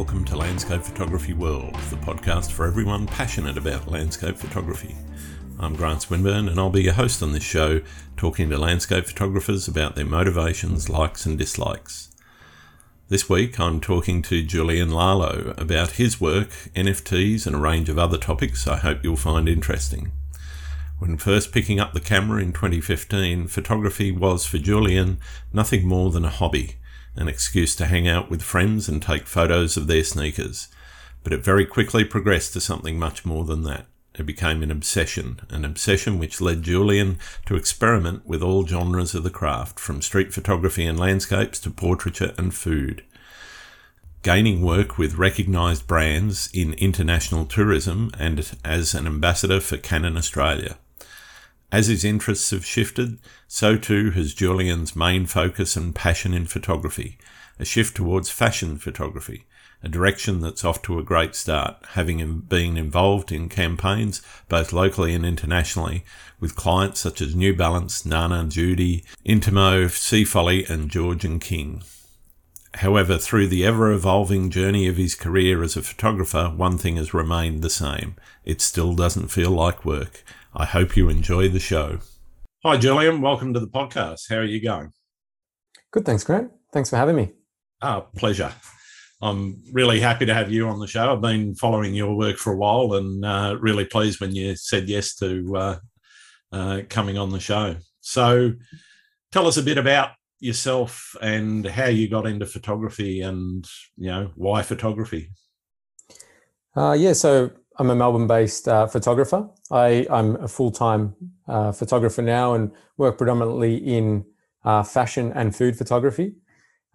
Welcome to Landscape Photography World, the podcast for everyone passionate about landscape photography. I'm Grant Swinburne and I'll be your host on this show, talking to landscape photographers about their motivations, likes, and dislikes. This week I'm talking to Julian Lallo about his work, NFTs, and a range of other topics I hope you'll find interesting. When first picking up the camera in 2015, photography was for Julian nothing more than a hobby an excuse to hang out with friends and take photos of their sneakers. But it very quickly progressed to something much more than that. It became an obsession, an obsession which led Julian to experiment with all genres of the craft, from street photography and landscapes to portraiture and food. Gaining work with recognised brands in international tourism and as an ambassador for Canon Australia. As his interests have shifted, so too has Julian's main focus and passion in photography, a shift towards fashion photography, a direction that's off to a great start, having been involved in campaigns both locally and internationally with clients such as New Balance, Nana, Judy, Intimo, Seafolly, and George and King. However, through the ever evolving journey of his career as a photographer, one thing has remained the same. It still doesn't feel like work. I hope you enjoy the show. Hi, Julian. Welcome to the podcast. How are you going? Good. Thanks, Grant. Thanks for having me. Ah, pleasure. I'm really happy to have you on the show. I've been following your work for a while and uh, really pleased when you said yes to uh, uh, coming on the show. So, tell us a bit about yourself and how you got into photography and you know why photography. Uh, yeah, so I'm a Melbourne-based uh, photographer. I, am a full-time uh, photographer now and work predominantly in uh, fashion and food photography.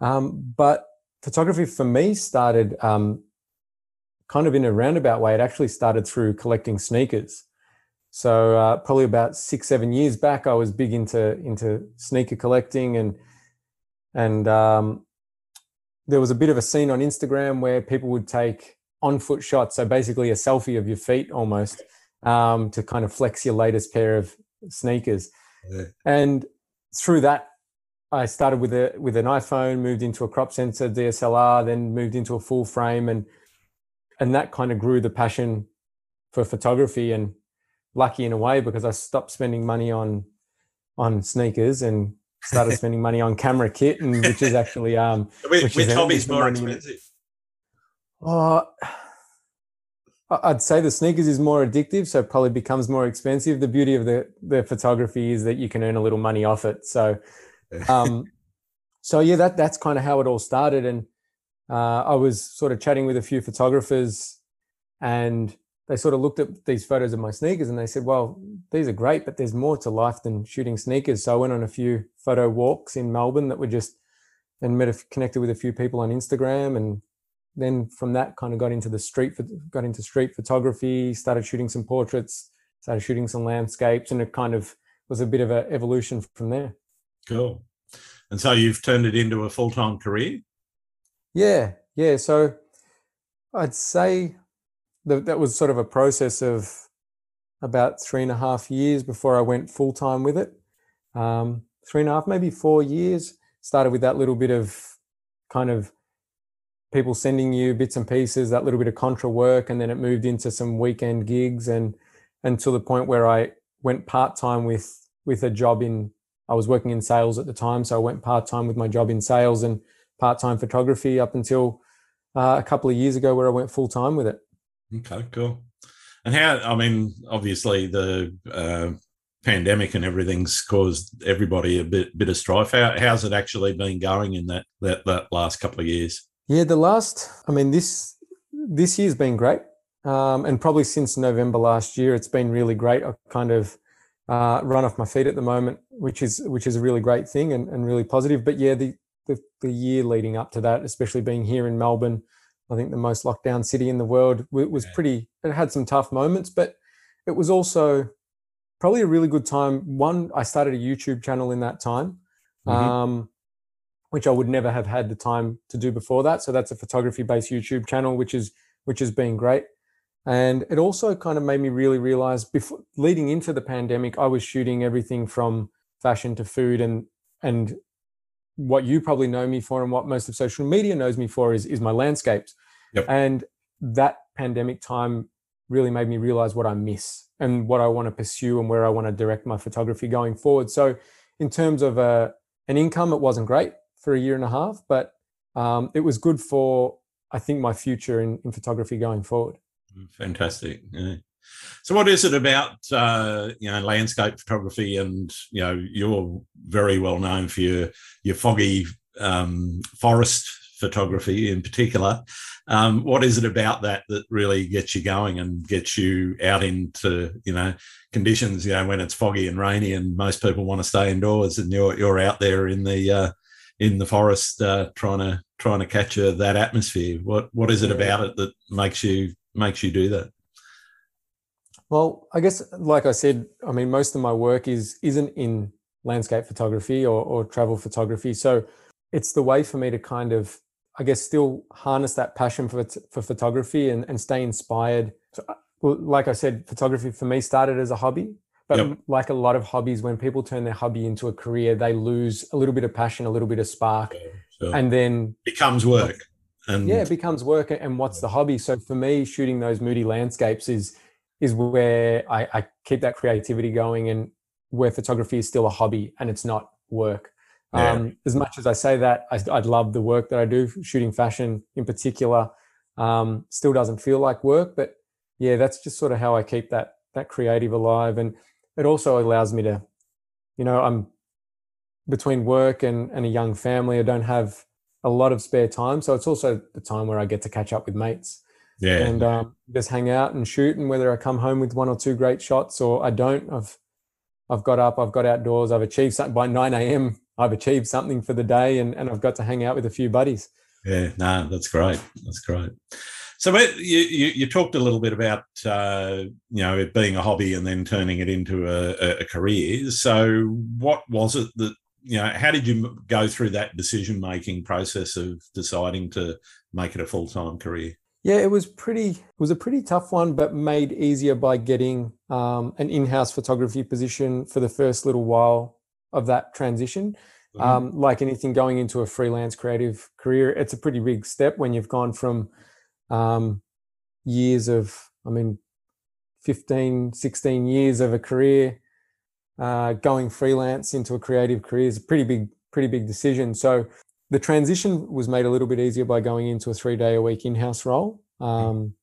Um, but photography for me started um, kind of in a roundabout way. It actually started through collecting sneakers. So uh, probably about six, seven years back, I was big into into sneaker collecting, and and um, there was a bit of a scene on Instagram where people would take on foot shot. So basically, a selfie of your feet almost um, to kind of flex your latest pair of sneakers. Yeah. And through that, I started with a with an iPhone, moved into a crop sensor DSLR, then moved into a full frame, and and that kind of grew the passion for photography. And lucky in a way because I stopped spending money on on sneakers and started spending money on camera kit, and which is actually um, which, which hobby's more expensive? Uh, I'd say the sneakers is more addictive, so probably becomes more expensive. The beauty of the the photography is that you can earn a little money off it. So, um, so yeah, that that's kind of how it all started. And uh, I was sort of chatting with a few photographers, and they sort of looked at these photos of my sneakers and they said, "Well, these are great, but there's more to life than shooting sneakers." So I went on a few photo walks in Melbourne that were just and met a, connected with a few people on Instagram and then from that kind of got into the street got into street photography started shooting some portraits started shooting some landscapes and it kind of was a bit of an evolution from there. Cool. And so you've turned it into a full-time career? Yeah yeah. So i'd say that that was sort of a process of about three and a half years before i went full-time with it. Um, three and a half maybe four years. Started with that little bit of kind of people sending you bits and pieces, that little bit of contra work, and then it moved into some weekend gigs, and until the point where I went part time with with a job in. I was working in sales at the time, so I went part time with my job in sales and part time photography up until uh, a couple of years ago, where I went full time with it. Okay, cool. And how? I mean, obviously the uh, pandemic and everything's caused everybody a bit bit of strife. How, how's it actually been going in that that that last couple of years? Yeah, the last, I mean, this this year's been great, um, and probably since November last year, it's been really great. I kind of uh, run off my feet at the moment, which is which is a really great thing and, and really positive. But yeah, the, the the year leading up to that, especially being here in Melbourne, I think the most lockdown city in the world, was pretty. It had some tough moments, but it was also probably a really good time. One, I started a YouTube channel in that time. Mm-hmm. Um, which I would never have had the time to do before that. So that's a photography based YouTube channel, which is which has been great. And it also kind of made me really realize before leading into the pandemic, I was shooting everything from fashion to food and and what you probably know me for and what most of social media knows me for is is my landscapes. Yep. And that pandemic time really made me realize what I miss and what I want to pursue and where I want to direct my photography going forward. So, in terms of uh, an income, it wasn't great for a year and a half, but um, it was good for I think my future in, in photography going forward. Fantastic. Yeah. So, what is it about uh, you know landscape photography, and you know you're very well known for your your foggy um, forest photography in particular. Um, what is it about that that really gets you going and gets you out into you know conditions you know when it's foggy and rainy and most people want to stay indoors and you're you're out there in the uh, in the forest uh, trying to trying to capture that atmosphere. What what is it about it that makes you makes you do that? Well, I guess like I said, I mean most of my work is isn't in landscape photography or, or travel photography. So it's the way for me to kind of I guess still harness that passion for for photography and, and stay inspired. So, like I said, photography for me started as a hobby, but yep. like a lot of hobbies, when people turn their hobby into a career, they lose a little bit of passion, a little bit of spark, sure. and then becomes work. And yeah, it becomes work. And what's the hobby? So for me, shooting those moody landscapes is is where I, I keep that creativity going, and where photography is still a hobby and it's not work. Yeah. Um, as much as I say that, I, I, love the work that I do, shooting fashion in particular. Um, still doesn't feel like work, but yeah, that's just sort of how I keep that that creative alive, and it also allows me to, you know, I'm between work and, and a young family. I don't have a lot of spare time, so it's also the time where I get to catch up with mates. Yeah, and um, just hang out and shoot. And whether I come home with one or two great shots or I don't, I've I've got up, I've got outdoors, I've achieved something by 9 a.m. I've achieved something for the day and, and I've got to hang out with a few buddies. Yeah, no, that's great. That's great. So you, you, you talked a little bit about uh, you know it being a hobby and then turning it into a, a, career. So what was it that you know? How did you go through that decision making process of deciding to make it a full time career? Yeah, it was pretty. It was a pretty tough one, but made easier by getting um, an in house photography position for the first little while of that transition. Mm-hmm. Um, like anything going into a freelance creative career, it's a pretty big step when you've gone from um, years of, I mean, 15, 16 years of a career, uh, going freelance into a creative career is a pretty big, pretty big decision. So the transition was made a little bit easier by going into a three day a week in-house role. Mm-hmm. Um,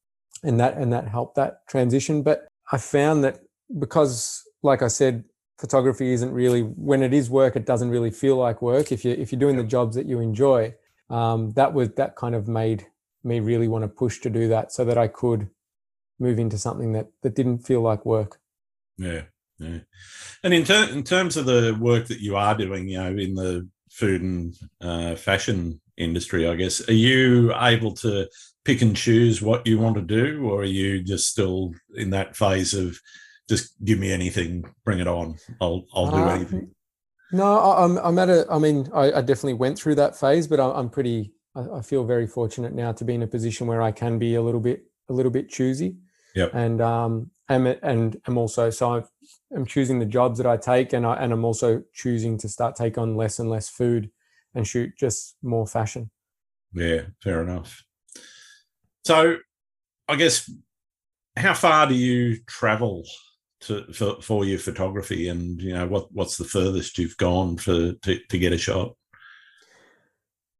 and that, and that helped that transition. But I found that because, like I said, photography isn't really when it is work it doesn't really feel like work if you if you're doing the jobs that you enjoy um, that was that kind of made me really want to push to do that so that I could move into something that that didn't feel like work yeah yeah and in, ter- in terms of the work that you are doing you know in the food and uh, fashion industry i guess are you able to pick and choose what you want to do or are you just still in that phase of just give me anything, bring it on. I'll I'll do uh, anything. No, I'm I'm at a. I mean, I, I definitely went through that phase, but I'm pretty. I, I feel very fortunate now to be in a position where I can be a little bit a little bit choosy. Yeah. And um am and I'm also so I'm choosing the jobs that I take, and I and I'm also choosing to start take on less and less food, and shoot just more fashion. Yeah, fair enough. So, I guess, how far do you travel to, for, for your photography and you know what what's the furthest you've gone for to, to get a shot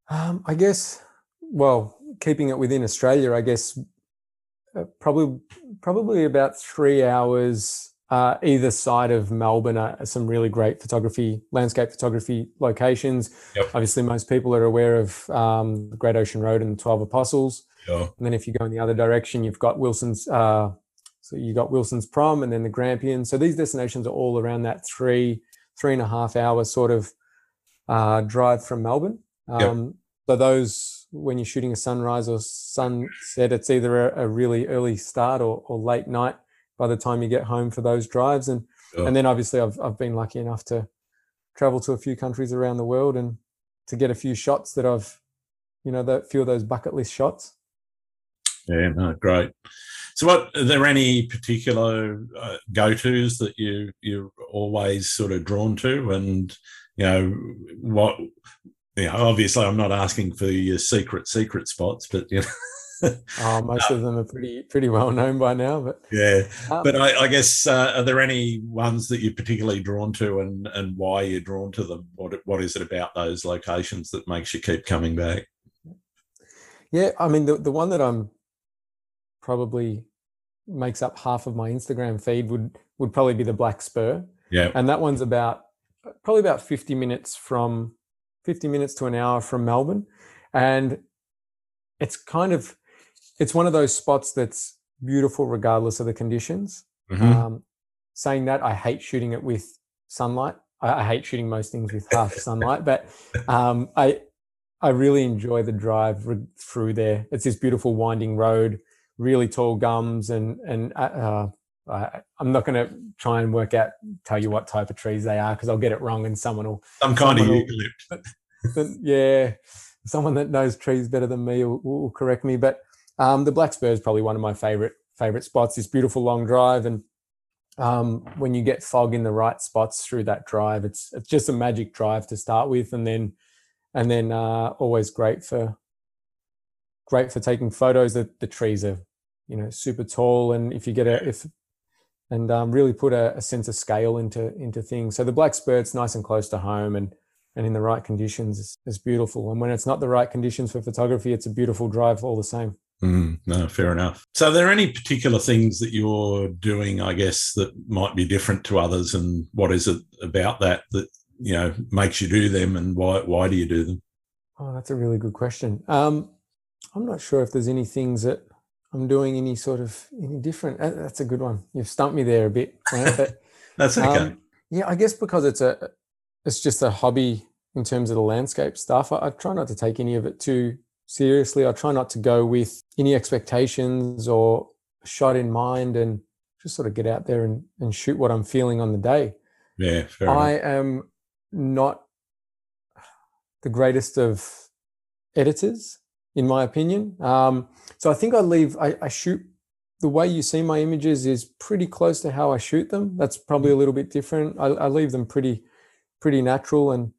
um, i guess well keeping it within australia i guess uh, probably probably about three hours uh, either side of melbourne are some really great photography landscape photography locations yep. obviously most people are aware of um, the great ocean road and the 12 apostles and then if you go in the other direction you've got wilson's uh, so you got Wilson's Prom and then the Grampians. So these destinations are all around that three, three and a half hour sort of uh, drive from Melbourne. Um, yep. So those, when you're shooting a sunrise or sunset, it's either a, a really early start or, or, late night by the time you get home for those drives. And and then obviously I've I've been lucky enough to travel to a few countries around the world and to get a few shots that I've, you know, that few of those bucket list shots. Yeah, no, great. So, what are there any particular uh, go tos that you you're always sort of drawn to, and you know what yeah, obviously, I'm not asking for your secret secret spots, but you know. oh, most of them are pretty pretty well known by now. But yeah, um, but I, I guess uh, are there any ones that you're particularly drawn to, and and why you're drawn to them? What what is it about those locations that makes you keep coming back? Yeah, I mean the the one that I'm probably makes up half of my Instagram feed would would probably be the Black Spur. Yeah, and that one's about probably about 50 minutes from 50 minutes to an hour from Melbourne, and it's kind of it's one of those spots that's beautiful regardless of the conditions. Mm-hmm. Um, saying that, I hate shooting it with sunlight. I, I hate shooting most things with half sunlight, but um, I I really enjoy the drive through there. It's this beautiful winding road, really tall gums, and and uh, uh I'm not going to try and work out tell you what type of trees they are because I'll get it wrong and someone will some kind of eucalypt. yeah, someone that knows trees better than me will, will correct me, but um, the Black Spur is probably one of my favorite favorite spots. This beautiful long drive, and um, when you get fog in the right spots through that drive, it's it's just a magic drive to start with, and then and then uh, always great for great for taking photos. The the trees are you know super tall, and if you get a if and um, really put a, a, sense of scale into into things. So the Black Spur's nice and close to home, and and in the right conditions, is, beautiful. And when it's not the right conditions for photography, it's a beautiful drive all the same. Mm, no, fair enough. So, are there any particular things that you're doing, I guess, that might be different to others, and what is it about that that you know makes you do them, and why why do you do them? Oh, that's a really good question. Um, I'm not sure if there's any things that I'm doing any sort of any different. That's a good one. You've stumped me there a bit. Right? But, that's okay. Um, yeah, I guess because it's a it's just a hobby in terms of the landscape stuff. I, I try not to take any of it too seriously. I try not to go with any expectations or shot in mind and just sort of get out there and, and shoot what I'm feeling on the day. Yeah, I enough. am not the greatest of editors, in my opinion. Um, so I think I leave, I, I, shoot the way you see my images is pretty close to how I shoot them. That's probably a little bit different. I, I leave them pretty, pretty natural and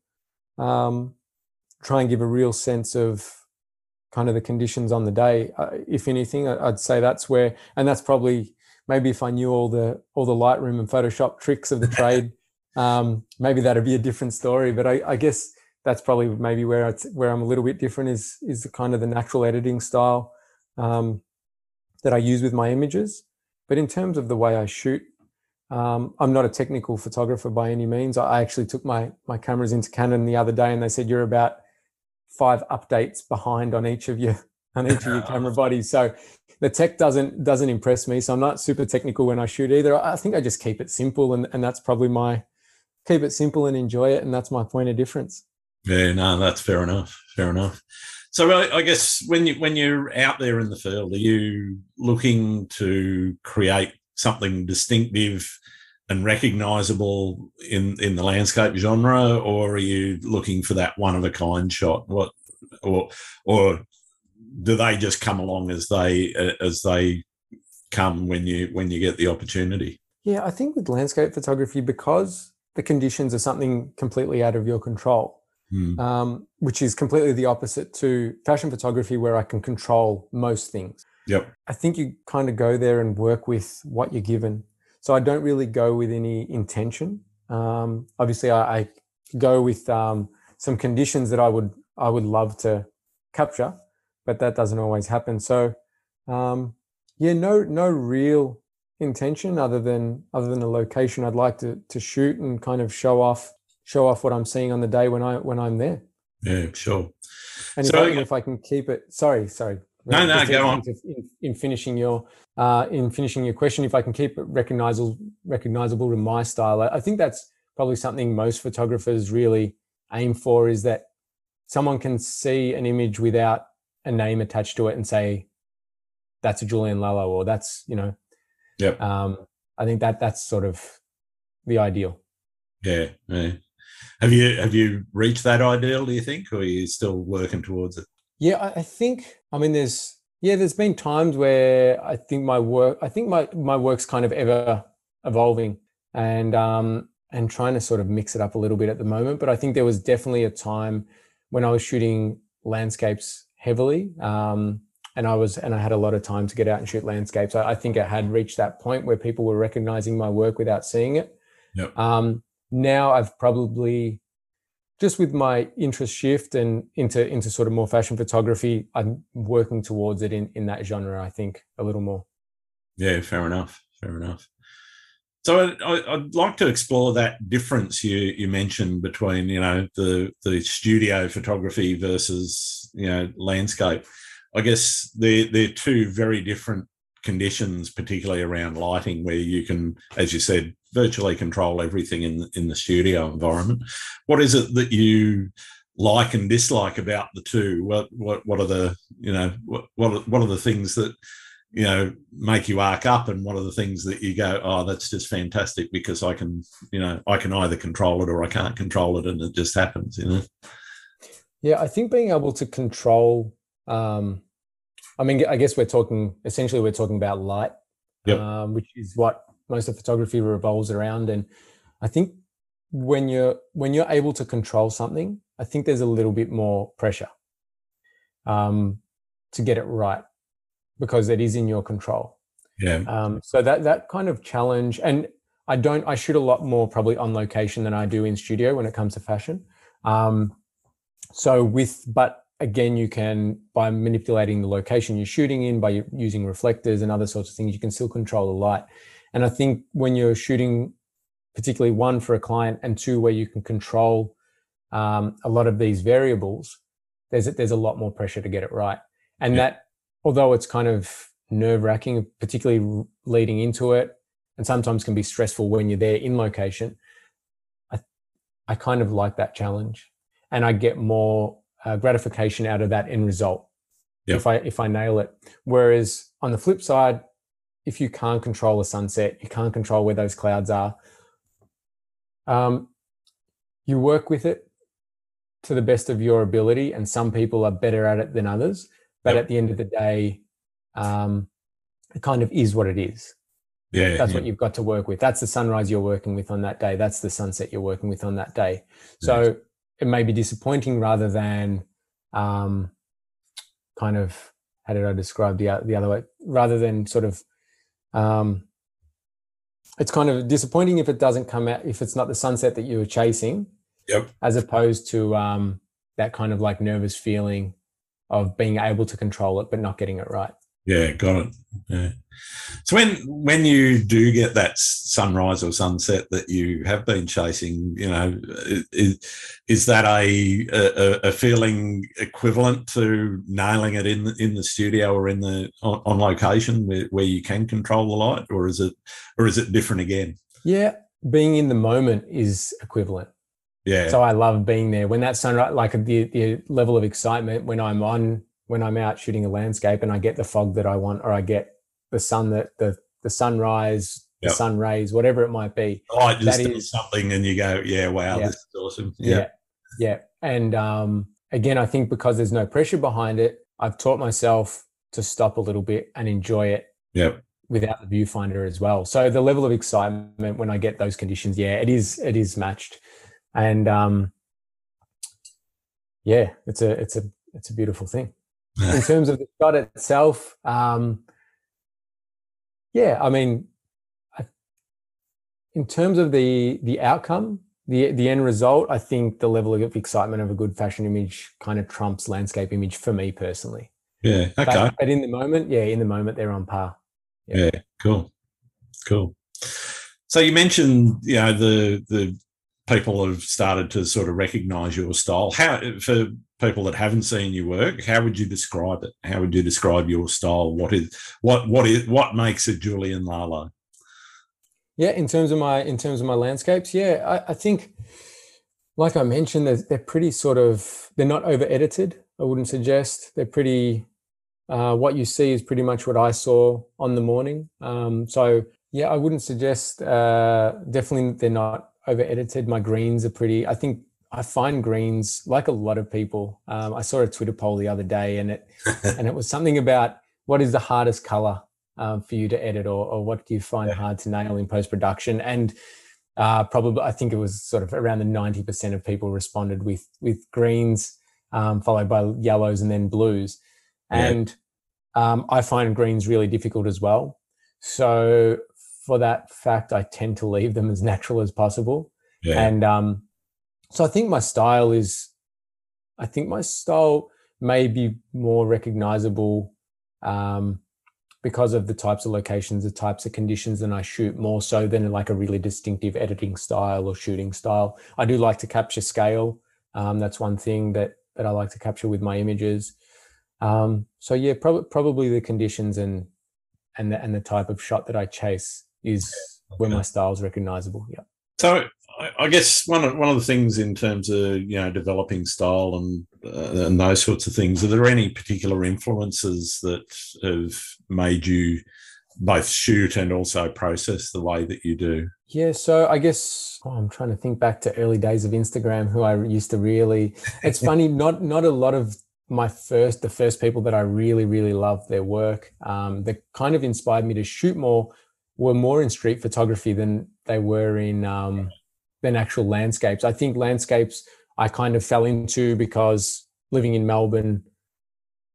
um, try and give a real sense of kind of the conditions on the day. Uh, if anything, I'd say that's where, and that's probably maybe if I knew all the all the Lightroom and Photoshop tricks of the trade, um, maybe that'd be a different story. But I, I guess that's probably maybe where it's where I'm a little bit different is is the kind of the natural editing style um, that I use with my images. But in terms of the way I shoot, um, I'm not a technical photographer by any means. I actually took my my cameras into Canon the other day, and they said you're about five updates behind on each of your on each of your camera bodies. So the tech doesn't doesn't impress me. So I'm not super technical when I shoot either. I think I just keep it simple, and and that's probably my keep it simple and enjoy it, and that's my point of difference. Yeah, no, that's fair enough. Fair enough. So I, guess when you when you're out there in the field, are you looking to create something distinctive and recognizable in in the landscape genre, or are you looking for that one of a kind shot? What or or do they just come along as they as they come when you when you get the opportunity? Yeah, I think with landscape photography, because the conditions are something completely out of your control, mm. um, which is completely the opposite to fashion photography, where I can control most things. Yep. I think you kind of go there and work with what you're given. So I don't really go with any intention. Um, obviously, I, I, go with um, some conditions that I would I would love to capture, but that doesn't always happen. So um, yeah, no no real intention other than other than a location I'd like to to shoot and kind of show off show off what I'm seeing on the day when I when I'm there. Yeah, sure. And so, if, I, if I can keep it, sorry, sorry. No, no, go on. In, in, finishing your uh, in finishing your question, if I can keep it recognizable recognizable to my style, I, I think that's probably something most photographers really aim for is that someone can see an image without a name attached to it and say that's a Julian Lallo or that's you know. Yep. Um, I think that that's sort of the ideal. Yeah, yeah. Have you have you reached that ideal? Do you think, or are you still working towards it? Yeah, I think. I mean, there's yeah, there's been times where I think my work, I think my my work's kind of ever evolving, and um and trying to sort of mix it up a little bit at the moment. But I think there was definitely a time when I was shooting landscapes heavily, um, and I was and I had a lot of time to get out and shoot landscapes. I, I, think I had reached that point where people were recognizing my work without seeing it. Yep. Um, now I've probably just with my interest shift and into into sort of more fashion photography, I'm working towards it in in that genre. I think a little more. Yeah, fair enough. Fair enough. So I, would like to explore that difference you you mentioned between you know the the studio photography versus you know landscape. I guess they're they're two very different conditions, particularly around lighting, where you can, as you said, virtually control everything in in the studio environment. What is it that you like and dislike about the two? What what what are the you know what what are, what are the things that you know make you arc up, and what are the things that you go, oh, that's just fantastic because I can you know I can either control it or I can't control it, and it just happens, you know. Yeah, I think being able to control um, I mean, I guess we're talking essentially we're talking about light, yep. um, which is what most of photography revolves around. And I think when you're when you're able to control something, I think there's a little bit more pressure um, to get it right because it is in your control. Yeah. Um, so that that kind of challenge, and I don't. I shoot a lot more probably on location than I do in studio when it comes to fashion. Um, so with but again, you can, by manipulating the location you're shooting in, by using reflectors and other sorts of things, you can still control the light. And I think when you're shooting, particularly one for a client and two, where you can control um, a lot of these variables, there's, there's a lot more pressure to get it right. And yeah. that, although it's kind of nerve wracking, particularly leading into it, and sometimes can be stressful when you're there in location, I, I kind of like that challenge. And I get more uh, gratification out of that end result yep. if I if I nail it. Whereas on the flip side, if you can't control the sunset, you can't control where those clouds are. Um, you work with it to the best of your ability, and some people are better at it than others. But yep. at the end of the day, um, it kind of is what it is. Yeah, that's yeah. what you've got to work with. That's the sunrise you're working with on that day. That's the sunset you're working with on that day. So it may be disappointing rather than um, kind of how did I describe the the other way? Rather than sort of um, it's kind of disappointing if it doesn't come out if it's not the sunset that you were chasing. Yep. As opposed to um, that kind of like nervous feeling of being able to control it but not getting it right. Yeah, got it. Yeah. So when when you do get that sunrise or sunset that you have been chasing, you know, is, is that a, a, a feeling equivalent to nailing it in the, in the studio or in the on, on location where, where you can control the light, or is it or is it different again? Yeah, being in the moment is equivalent. Yeah. So I love being there when that sunrise, like the the level of excitement when I'm on when I'm out shooting a landscape and I get the fog that I want, or I get the sun that the the sunrise, yep. the sun rays, whatever it might be. Oh, just that is something, and you go, yeah, wow, yeah. this is awesome. Yeah, yeah, yeah. and um, again, I think because there's no pressure behind it, I've taught myself to stop a little bit and enjoy it. Yep. Without the viewfinder as well, so the level of excitement when I get those conditions, yeah, it is it is matched, and um, yeah, it's a it's a it's a beautiful thing in terms of the shot itself, um, yeah, I mean, I, in terms of the the outcome, the the end result, I think the level of excitement of a good fashion image kind of trumps landscape image for me personally. Yeah. Okay. But, but in the moment, yeah, in the moment they're on par. Yeah. yeah. Cool. Cool. So you mentioned, you know, the the people have started to sort of recognize your style. How for people that haven't seen your work, how would you describe it? How would you describe your style? What is what what is what makes a Julian Lallo? Yeah, in terms of my in terms of my landscapes, yeah, I, I think like I mentioned, they're, they're pretty sort of they're not over edited. I wouldn't suggest they're pretty. Uh, what you see is pretty much what I saw on the morning. Um, so yeah, I wouldn't suggest. Uh, definitely, they're not over edited. My greens are pretty. I think I find greens like a lot of people. Um, I saw a Twitter poll the other day, and it and it was something about what is the hardest color um, for you to edit, or, or what do you find yeah. hard to nail in post production? And uh, probably, I think it was sort of around the ninety percent of people responded with with greens. um, followed by yellows and then blues. And um, I find greens really difficult as well. So for that fact, I tend to leave them as natural as possible. Yeah. And um, so I think my style is, I think my style may be more recognizable um, because of the types of locations, the types of conditions than I shoot more so than like a really distinctive editing style or shooting style. I do like to capture scale. Um, that's one thing that that I like to capture with my images. Um, so yeah, prob- probably the conditions and and the, and the type of shot that I chase is where my style is recognizable. Yeah. So I guess one of one of the things in terms of you know developing style and uh, and those sorts of things, are there any particular influences that have made you both shoot and also process the way that you do? Yeah, so I guess oh, I'm trying to think back to early days of Instagram, who I used to really. It's funny, not not a lot of my first, the first people that I really really loved their work, um, that kind of inspired me to shoot more, were more in street photography than they were in um, than actual landscapes. I think landscapes I kind of fell into because living in Melbourne,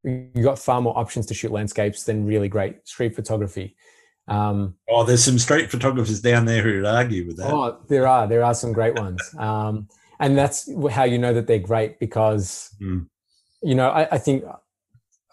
you got far more options to shoot landscapes than really great street photography. Um, oh, there's some street photographers down there who would argue with that. Oh, there are. There are some great ones. Um, and that's how you know that they're great because, mm. you know, I, I, think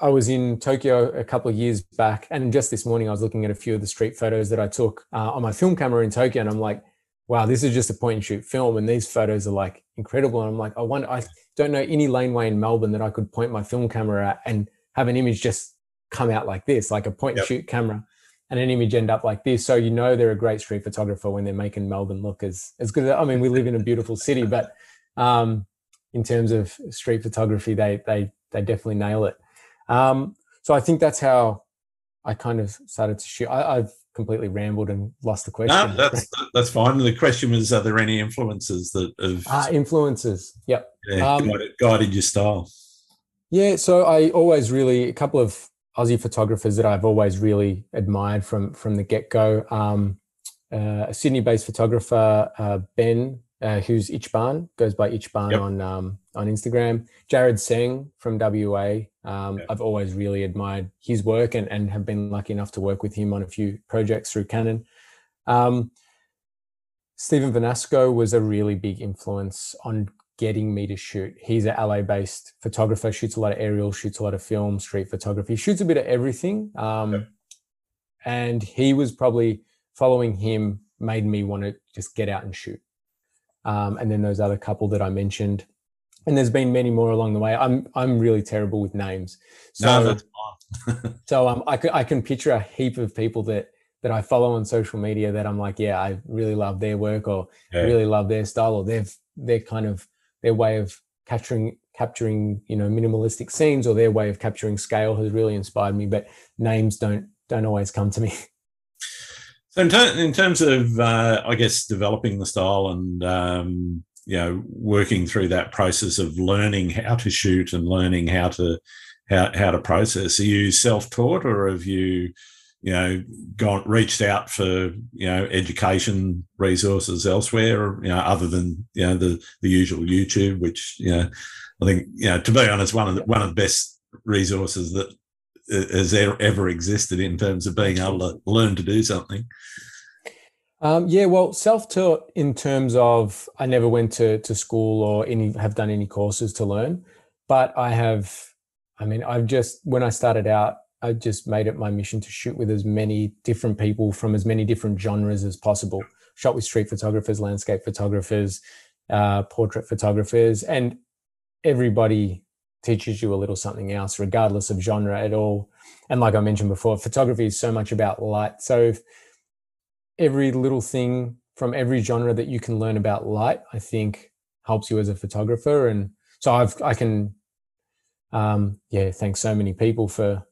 I was in Tokyo a couple of years back, and just this morning I was looking at a few of the street photos that I took uh, on my film camera in Tokyo, and I'm like, wow, this is just a point and shoot film, and these photos are like incredible. And I'm like, I wonder, I don't know any laneway in Melbourne that I could point my film camera at and have an image just come out like this, like a point yep. and shoot camera and an image end up like this. So you know they're a great street photographer when they're making Melbourne look as as good. As, I mean, we live in a beautiful city, but um, in terms of street photography, they they they definitely nail it. Um, so I think that's how I kind of started to shoot. I, have completely rambled and lost the question. No, that's that's fine. The question was: Are there any influences that have uh, influences? Yep, yeah, um, guided, guided your style. Yeah, so I always really a couple of Aussie photographers that I've always really admired from from the get go. Um, uh, a Sydney-based photographer, uh, Ben, uh, who's Ichban, goes by Ichban yep. on um, on Instagram. Jarrad Seng from WA. Um, yep. I've always really admired his work and, and have been lucky enough to work with him on a few projects through Canon. Um, Stephen Vanasco was a really big influence on getting me to shoot. He's a LA based photographer, shoots a lot of aerial, shoots a lot of film, street photography, shoots a bit of everything. Um, yeah. And he was probably following him made me want to just get out and shoot. Um, and then those other couple that I mentioned. And there's been many more along the way. I'm I'm really terrible with names. So, no, so um, I, can, I can picture a heap of people that that I follow on social media that I'm like, yeah, I really love their work or yeah. really love their style or they've they're kind of their way of capturing capturing you know minimalistic scenes or their way of capturing scale has really inspired me but names don't don't always come to me so in, ter- in terms of uh, i guess developing the style and um, you know working through that process of learning how to shoot and learning how to how, how to process are you self-taught or have you you know, gone reached out for you know education resources elsewhere, you know, other than you know the the usual YouTube, which you know, I think you know to be honest, one of the, one of the best resources that uh, has ever existed in terms of being able to learn to do something. Um, yeah, well, self-taught in terms of I never went to to school or any have done any courses to learn, but I have. I mean, I've just when I started out, I just made it my mission to shoot with as many different people from as many different genres as possible. Shot with street photographers, landscape photographers, uh, portrait photographers, and everybody teaches you a little something else, regardless of genre at all. And like I mentioned before, photography is so much about light. So every little thing from every genre that you can learn about light, I think helps you as a photographer. And so I've I can um yeah, thank so many people for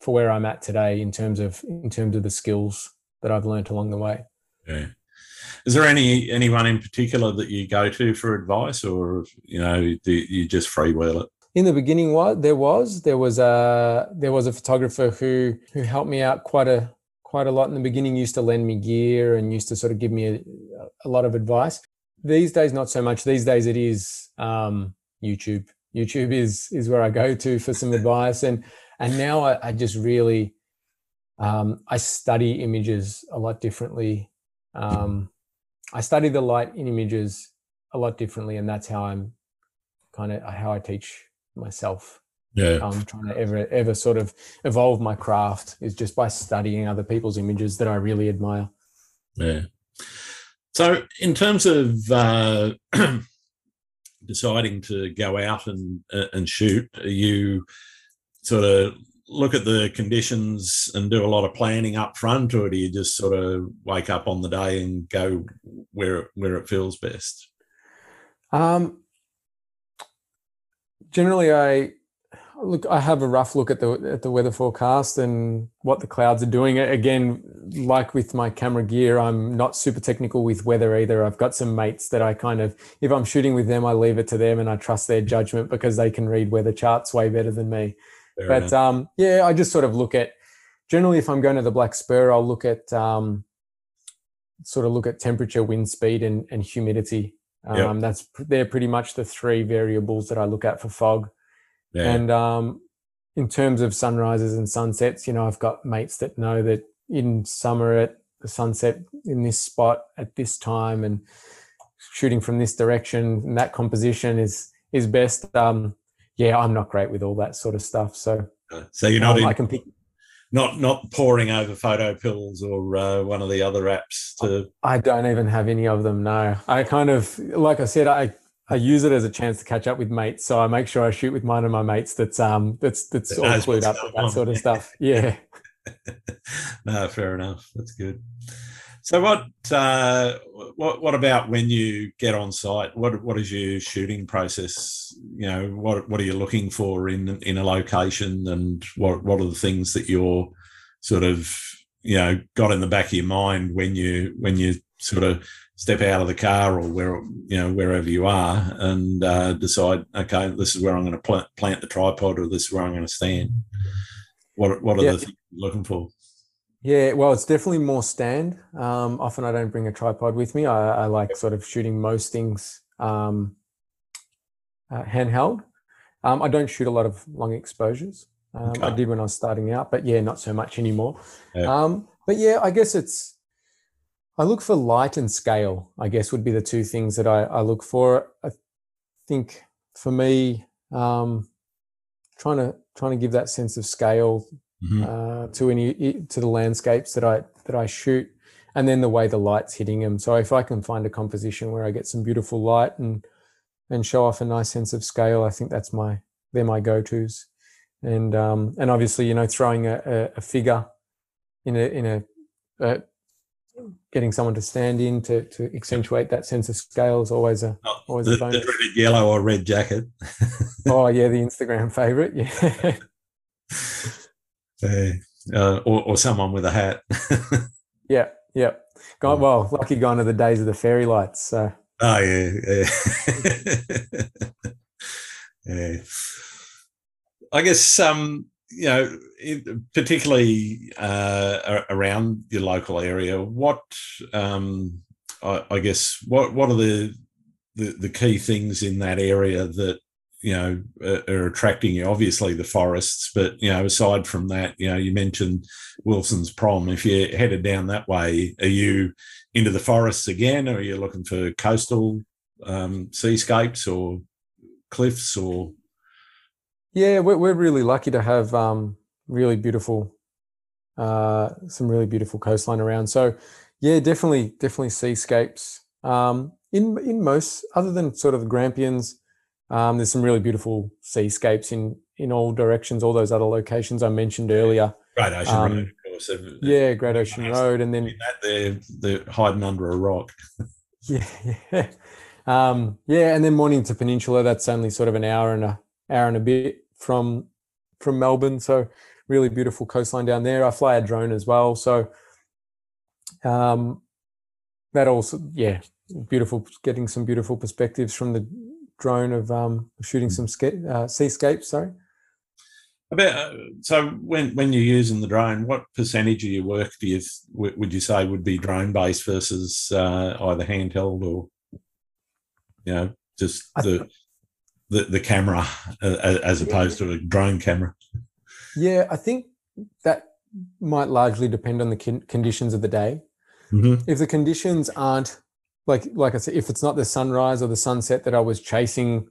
for where I'm at today in terms of in terms of the skills that I've learned along the way. Yeah. Is there any anyone in particular that you go to for advice, or you know, do you just freewheel it? In the beginning, what there was there was a there was a photographer who who helped me out quite a quite a lot in the beginning. Used to lend me gear and used to sort of give me a, a lot of advice. These days, not so much. These days, it is um, YouTube YouTube is is where I go to for some advice, and and now I, I just really um, I study images a lot differently. Um, I study the light in images a lot differently, and that's how I'm kind of how I teach myself. Yeah, I'm trying to ever ever sort of evolve my craft is just by studying other people's images that I really admire. Yeah. So, in terms of uh, deciding to go out and uh, and shoot, you sort of look at the conditions and do a lot of planning up front, or do you just sort of wake up on the day and go where where it feels best? Um, generally, I look. I have a rough look at the at the weather forecast and what the clouds are doing. Again, like with my camera gear, I'm not super technical with weather either. I've got some mates that I kind of, if I'm shooting with them, I leave it to them and I trust their judgment because they can read weather charts way better than me. Fair but um, yeah, I just sort of look at. Generally, if I'm going to the Black Spur, I'll look at um, sort of look at temperature, wind speed, and, and humidity. Um, yep. That's they're pretty much the three variables that I look at for fog. Yeah. And um, in terms of sunrises and sunsets, you know, I've got mates that know that in summer at the sunset in this spot at this time and shooting from this direction and that composition is is best. Um, yeah, I'm not great with all that sort of stuff. So, so you're not um, in, I can pick not not pouring over PhotoPills or uh, one of the other apps to i don't even have any of them no i kind of like i said i i use it as a chance to catch up with mates so i make sure i shoot with one of my mates that's um that's that's all clued up with that on. sort of stuff yeah no fair enough that's good so what uh, what what about when you get on site? What what is your shooting process? You know, what what are you looking for in in a location, and what what are the things that you're sort of you know got in the back of your mind when you when you sort of step out of the car or where you know wherever you are and uh, decide okay this is where i'm going to plant, plant the tripod or this is where i'm going to stand what, what are the things you're looking for yeah, well, it's definitely more stand. Um, often I don't bring a tripod with me. I, I like sort of shooting most things um, uh, handheld. Um, I don't shoot a lot of long exposures. Um, okay. I did when I was starting out, but yeah, not so much anymore. Yeah. Um, but yeah, I guess it's. I look for light and scale. I guess would be the two things that I, I look for. I think for me, um, trying to trying to give that sense of scale mm-hmm. uh, to any to the landscapes that I that I shoot, and then the way the light's hitting them. So if I can find a composition where I get some beautiful light and and show off a nice sense of scale, I think that's my they're my go tos, and um, and obviously you know throwing a, a, a figure in a in a, a getting someone to stand in to, to accentuate that sense of scale is always a oh, always the, a bonus. The dreaded yellow or red jacket. oh yeah, the Instagram favorite. Yeah. uh, or, or someone with a hat. yeah, yeah. Gone, well, lucky gone are the days of the fairy lights. So. Oh yeah, yeah. yeah. I guess um, you know, particularly uh, around your local area, what um, I, I guess what what are the, the the key things in that area that you know are attracting you? Obviously the forests but you know aside from that you know you mentioned wilson's prom. If you're headed down that way are you into the forests again or are you looking for coastal um, seascapes or cliffs or yeah we're, we're really lucky to have um, really beautiful uh, some really beautiful coastline around so yeah definitely definitely seascapes um, in in most other than sort of the grampians um, there's some really beautiful seascapes in in all directions. All those other locations I mentioned earlier. Great Ocean um, Road, of course. Yeah, Great Ocean Road, and then that they're they're hiding under a rock. yeah, yeah, um, yeah, and then Mornington Peninsula. That's only sort of an hour and a hour and a bit from from Melbourne. So really beautiful coastline down there. I fly a drone as well, so um, that also yeah, beautiful. Getting some beautiful perspectives from the drone of um, shooting some sca- uh, seascapes. Sorry. About uh, so when when you're using the drone, what percentage of your work do you would you say would be drone based versus uh, either handheld or you know just the the, the camera uh, as opposed to a drone camera? Yeah, I think that might largely depend on the conditions of the day. Mm-hmm. If the conditions aren't like like I said, if it's not the sunrise or the sunset that I was chasing,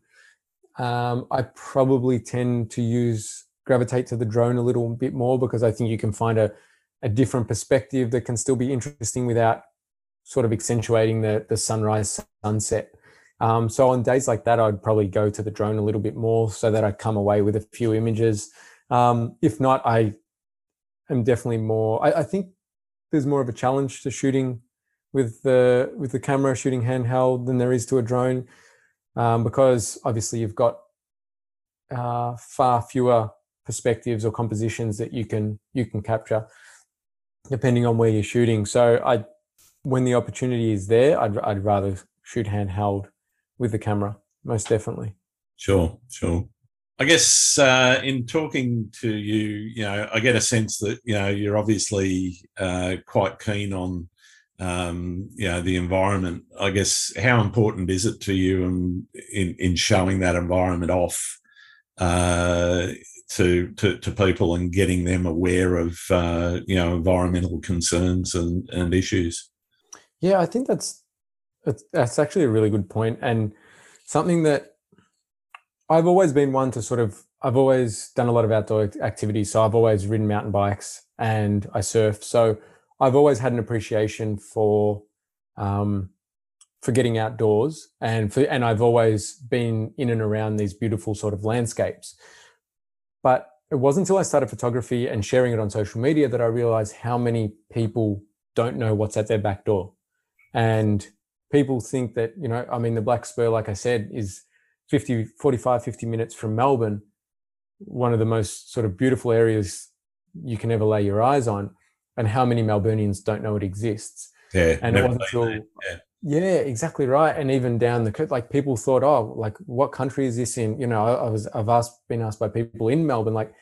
um, I probably tend to use gravitate to the drone a little bit more because I think you can find a, a different perspective that can still be interesting without sort of accentuating the the sunrise sunset. Um, so on days like that, I'd probably go to the drone a little bit more so that I come away with a few images. Um, if not, I am definitely more. I, I, think there's more of a challenge to shooting with the with the camera shooting handheld than there is to a drone, um, because obviously you've got uh, far fewer perspectives or compositions that you can you can capture depending on where you're shooting. So I, when the opportunity is there, I'd, I'd rather shoot handheld with the camera, most definitely. Sure, sure. I guess uh, in talking to you, you know, I get a sense that you know you're obviously uh, quite keen on, um, you know, the environment. I guess how important is it to you in in, in showing that environment off uh, to, to to people and getting them aware of uh, you know environmental concerns and, and issues? Yeah, I think that's that's actually a really good point and something that I've always been one to sort of I've always done a lot of outdoor activities. So I've always ridden mountain bikes and I surf. So I've always had an appreciation for um, for getting outdoors and for and I've always been in and around these beautiful sort of landscapes. But it wasn't until I started photography and sharing it on social media that I realized how many people don't know what's at their back door. And people think that, you know, I mean, the Black Spur, like I said, is 50, 45, 50 minutes from Melbourne, one of the most sort of beautiful areas you can ever lay your eyes on. And how many Melburnians don't know it exists? Yeah. And it wasn't until, yeah. yeah. exactly right. And even down the coast, like people thought, oh, like what country is this in? You know, I, I was, I've asked, been asked by people in Melbourne, like,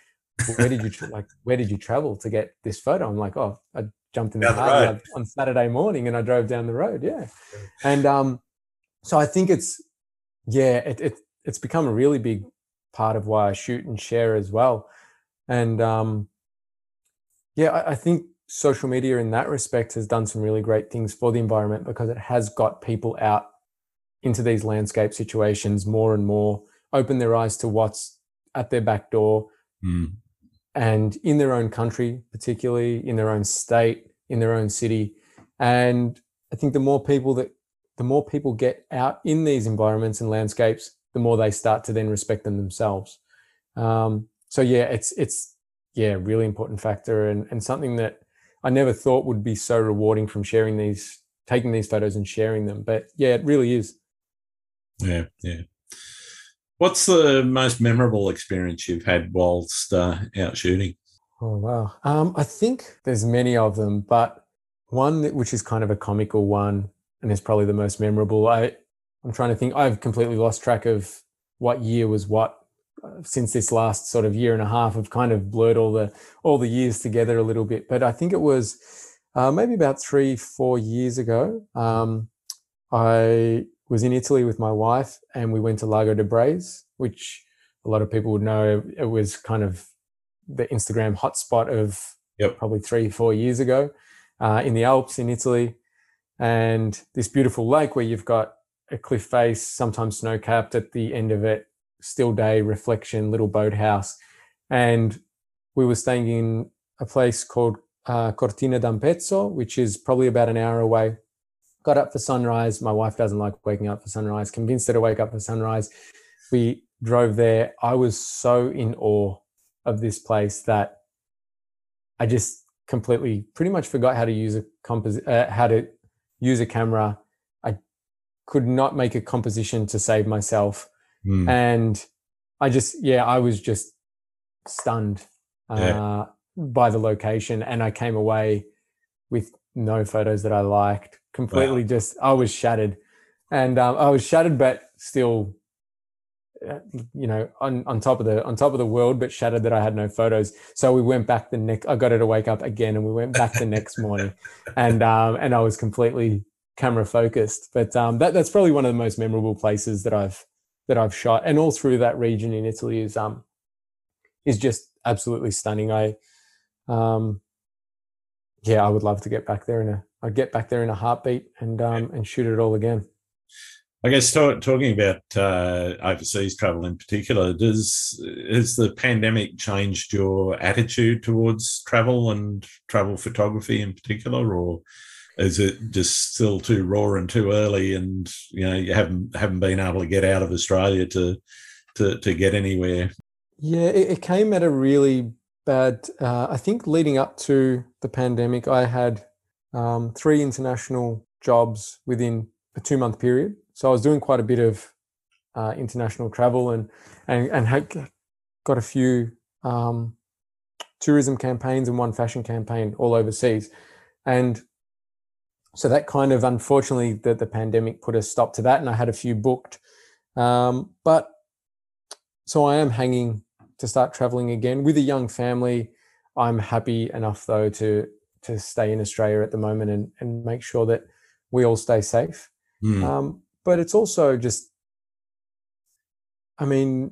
where did you like where did you travel to get this photo i'm like oh i jumped in the car on Saturday morning and I drove down the road. Yeah. And um, so I think it's, yeah, it, it, it's become a really big part of why I shoot and share as well. And um, yeah, I, I think social media in that respect has done some really great things for the environment because it has got people out into these landscape situations more and more, open their eyes to what's at their back door. Mm and in their own country, particularly in their own state, in their own city. And I think the more people that the more people get out in these environments and landscapes, the more they start to then respect them themselves. Um, so yeah, it's it's yeah, really important factor and, and something that I never thought would be so rewarding from sharing these, taking these photos and sharing them. But yeah, it really is. Yeah, yeah. What's the most memorable experience you've had whilst uh, out shooting? Oh wow! Um, I think there's many of them, but one which is kind of a comical one and is probably the most memorable. I I'm trying to think. I've completely lost track of what year was what uh, since this last sort of year and a half. I've kind of blurred all the all the years together a little bit, but I think it was uh, maybe about three four years ago. Um, I was in Italy with my wife and we went to Lago di Braies, which a lot of people would know it was kind of the Instagram hotspot of yep. probably three, four years ago uh, in the Alps in Italy. And this beautiful lake where you've got a cliff face, sometimes snow capped at the end of it, still day reflection, little boathouse. And we were staying in a place called uh, Cortina d'Ampezzo, which is probably about an hour away got up for sunrise. My wife doesn't like waking up for sunrise. Convinced her to wake up for sunrise. We drove there. I was so in awe of this place that I just completely, pretty much forgot how to use a compos- uh, how to use a camera. I could not make a composition to save myself, mm. and I just, yeah, I was just stunned uh, yeah. by the location, and I came away with no photos that I liked completely wow. just I was shattered, and um, I was shattered, but still, uh, you know, on on top of the on top of the world, but shattered that I had no photos. So we went back the next. I got her to wake up again, and we went back the next morning, and um, and I was completely camera focused. But um, that that's probably one of the most memorable places that I've that I've shot, and all through that region in Italy is um is just absolutely stunning. I um yeah, I would love to get back there in a I'd get back there in a heartbeat and um and shoot it all again. I guess talk, talking about uh, overseas travel in particular, does has the pandemic changed your attitude towards travel and travel photography in particular, or is it just still too raw and too early, and you know you haven't haven't been able to get out of Australia to to, to get anywhere? Yeah, it, it came at a really bad. Uh, I think leading up to the pandemic, I had um, three international jobs within a two month period. So I was doing quite a bit of uh, international travel and and and had got a few um, tourism campaigns and one fashion campaign all overseas, and so that kind of unfortunately the, the pandemic put a stop to that and i had a few booked. Um, but so i am hanging to start traveling again. With a young family i'm happy enough though to to stay in australia at the moment and, and make sure that we all stay safe mm. um, but it's also just i mean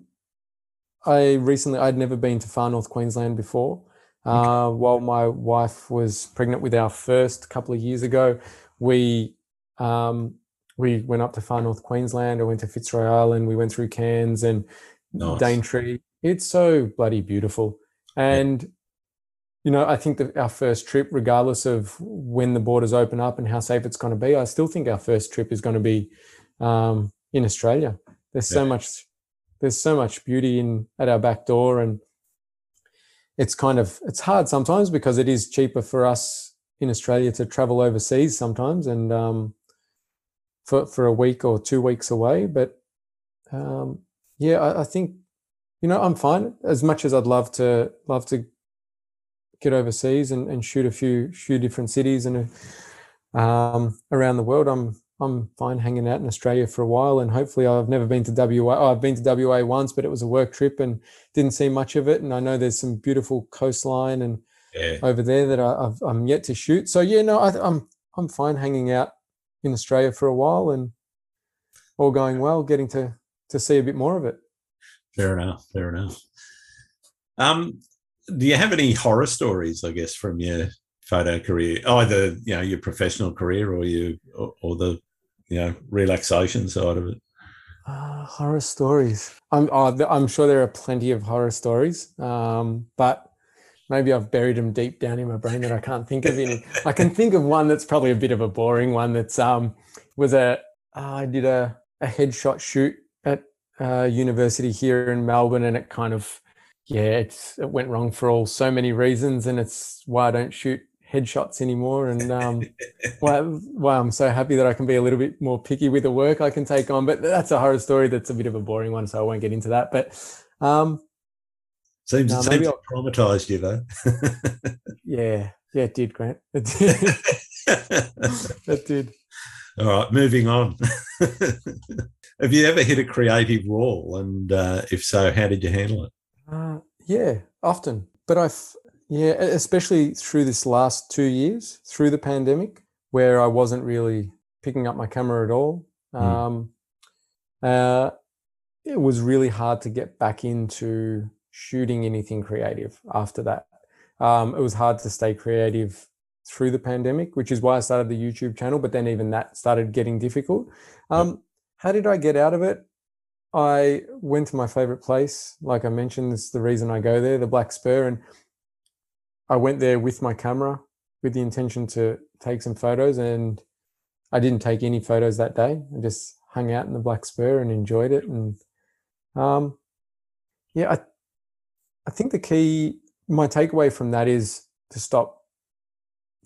i recently i'd never been to far north queensland before uh, while my wife was pregnant with our first couple of years ago, we um, we went up to far north Queensland. I went to Fitzroy Island. We went through Cairns and nice. Daintree. It's so bloody beautiful. And. You know, I think that our first trip, regardless of when the borders open up and how safe it's going to be, I still think our first trip is going to be um, in Australia. There's yeah. so much. There's so much beauty in at our back door, and it's kind of it's hard sometimes because it is cheaper for us in Australia to travel overseas sometimes and um, for for a week or two weeks away. But um, yeah, I, I, think you know I'm fine. As much as I'd love to love to get overseas and, and shoot a few few different cities and um, around the world, I'm I'm fine hanging out in Australia for a while, and hopefully I've never been to WA. Oh, I've been to WA once, but it was a work trip and didn't see much of it. And I know there's some beautiful coastline and yeah. over there that I, am yet to shoot. So yeah, no, I, I'm I'm fine hanging out in Australia for a while and all going well, getting to to see a bit more of it. Fair enough. Fair enough. Um, do you have any horror stories? I guess from your photo career, either you know your professional career or you or, or the you know relaxation side of it? Uh, horror stories. I'm oh, I'm sure there are plenty of horror stories, um, but maybe I've buried them deep down in my brain that I can't think of any. I can think of one that's probably a bit of a boring one. That's um was a uh, I did a a headshot shoot at uh, university here in Melbourne, and it kind of yeah it's it went wrong for all so many reasons, and it's why I don't shoot headshots anymore and um, why, why I'm so happy that I can be a little bit more picky with the work I can take on. But that's a horror story that's a bit of a boring one, so I won't get into that. But um, seems, no, seems traumatized you though. yeah, yeah, it did, Grant. It did. it did. All right, moving on. Have you ever hit a creative wall? And uh, if so, how did you handle it? Uh, yeah, often. But I've yeah, especially through this last two years, through the pandemic, where I wasn't really picking up my camera at all. Mm. Um, uh, it was really hard to get back into shooting anything creative after that. Um, it was hard to stay creative through the pandemic, which is why I started the YouTube channel. But then even that started getting difficult. Um. How did I get out of it? I went to my favorite place. Like I mentioned, it's the reason I go there, the Black Spur. And I went there with my camera with the intention to take some photos, and I didn't take any photos that day. I just hung out in the Black Spur and enjoyed it. And um, yeah, I I think the key, my takeaway from that is to stop.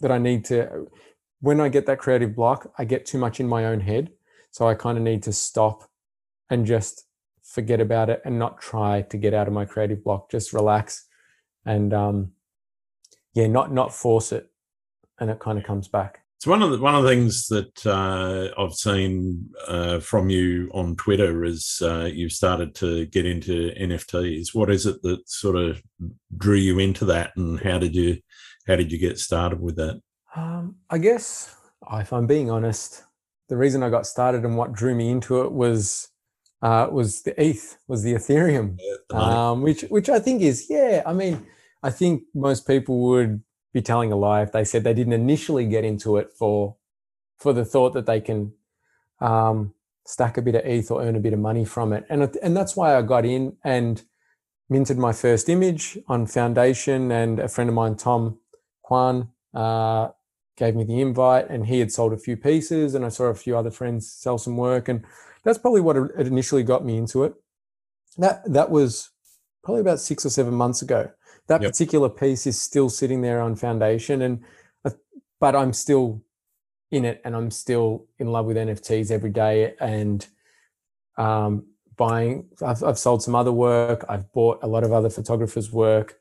That I need to, when I get that creative block, I get too much in my own head. So I kind of need to stop and just forget about it and not try to get out of my creative block. Just relax and um, yeah, not not force it, and it kind of comes back. So one of the one of the things that uh, I've seen uh, from you on Twitter is uh, you've started to get into NFTs. What is it that sort of drew you into that, and how did you how did you get started with that? Um, I guess, if I'm being honest, the reason I got started and what drew me into it was uh, was the ETH, was the Ethereum, um, which which I think is yeah. I mean, I think most people would be telling a lie if they said they didn't initially get into it for for the thought that they can um, stack a bit of ETH or earn a bit of money from it, and and that's why I got in and minted my first image on Foundation, and a friend of mine, Tom Kwan, uh, gave me the invite, and he had sold a few pieces, and I saw a few other friends sell some work, and that's probably what it initially got me into it. That that was probably about six or seven months ago. That yep. particular piece is still sitting there on Foundation, and uh, but I'm still in it, and I'm still in love with NFTs every day, and um, buying. I've, I've sold some other work. I've bought a lot of other photographers' work,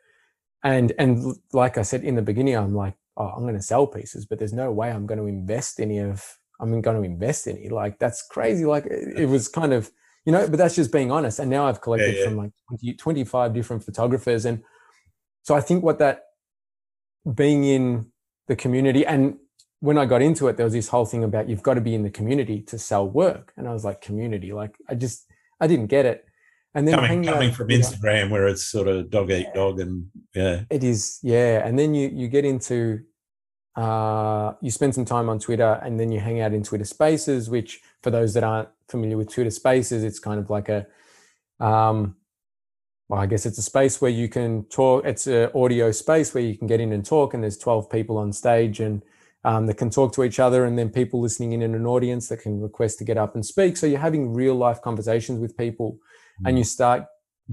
and and like I said in the beginning, I'm like, oh, I'm going to sell pieces, but there's no way I'm going to invest any of. I'm going to invest any. Like that's crazy. Like it, it was kind of you know, but that's just being honest. And now I've collected yeah, yeah. from like 20, 25 different photographers, and so I think what that being in the community and when I got into it, there was this whole thing about you've got to be in the community to sell work. And I was like, community, like I just I didn't get it. And then coming, coming from Instagram where it's sort of dog eat dog and yeah. It is, yeah. And then you you get into uh, you spend some time on Twitter and then you hang out in Twitter Spaces, which for those that aren't familiar with Twitter Spaces, it's kind of like a um, well, I guess it's a space where you can talk. It's an audio space where you can get in and talk, and there's 12 people on stage and um, that can talk to each other, and then people listening in in an audience that can request to get up and speak. So you're having real life conversations with people, mm. and you start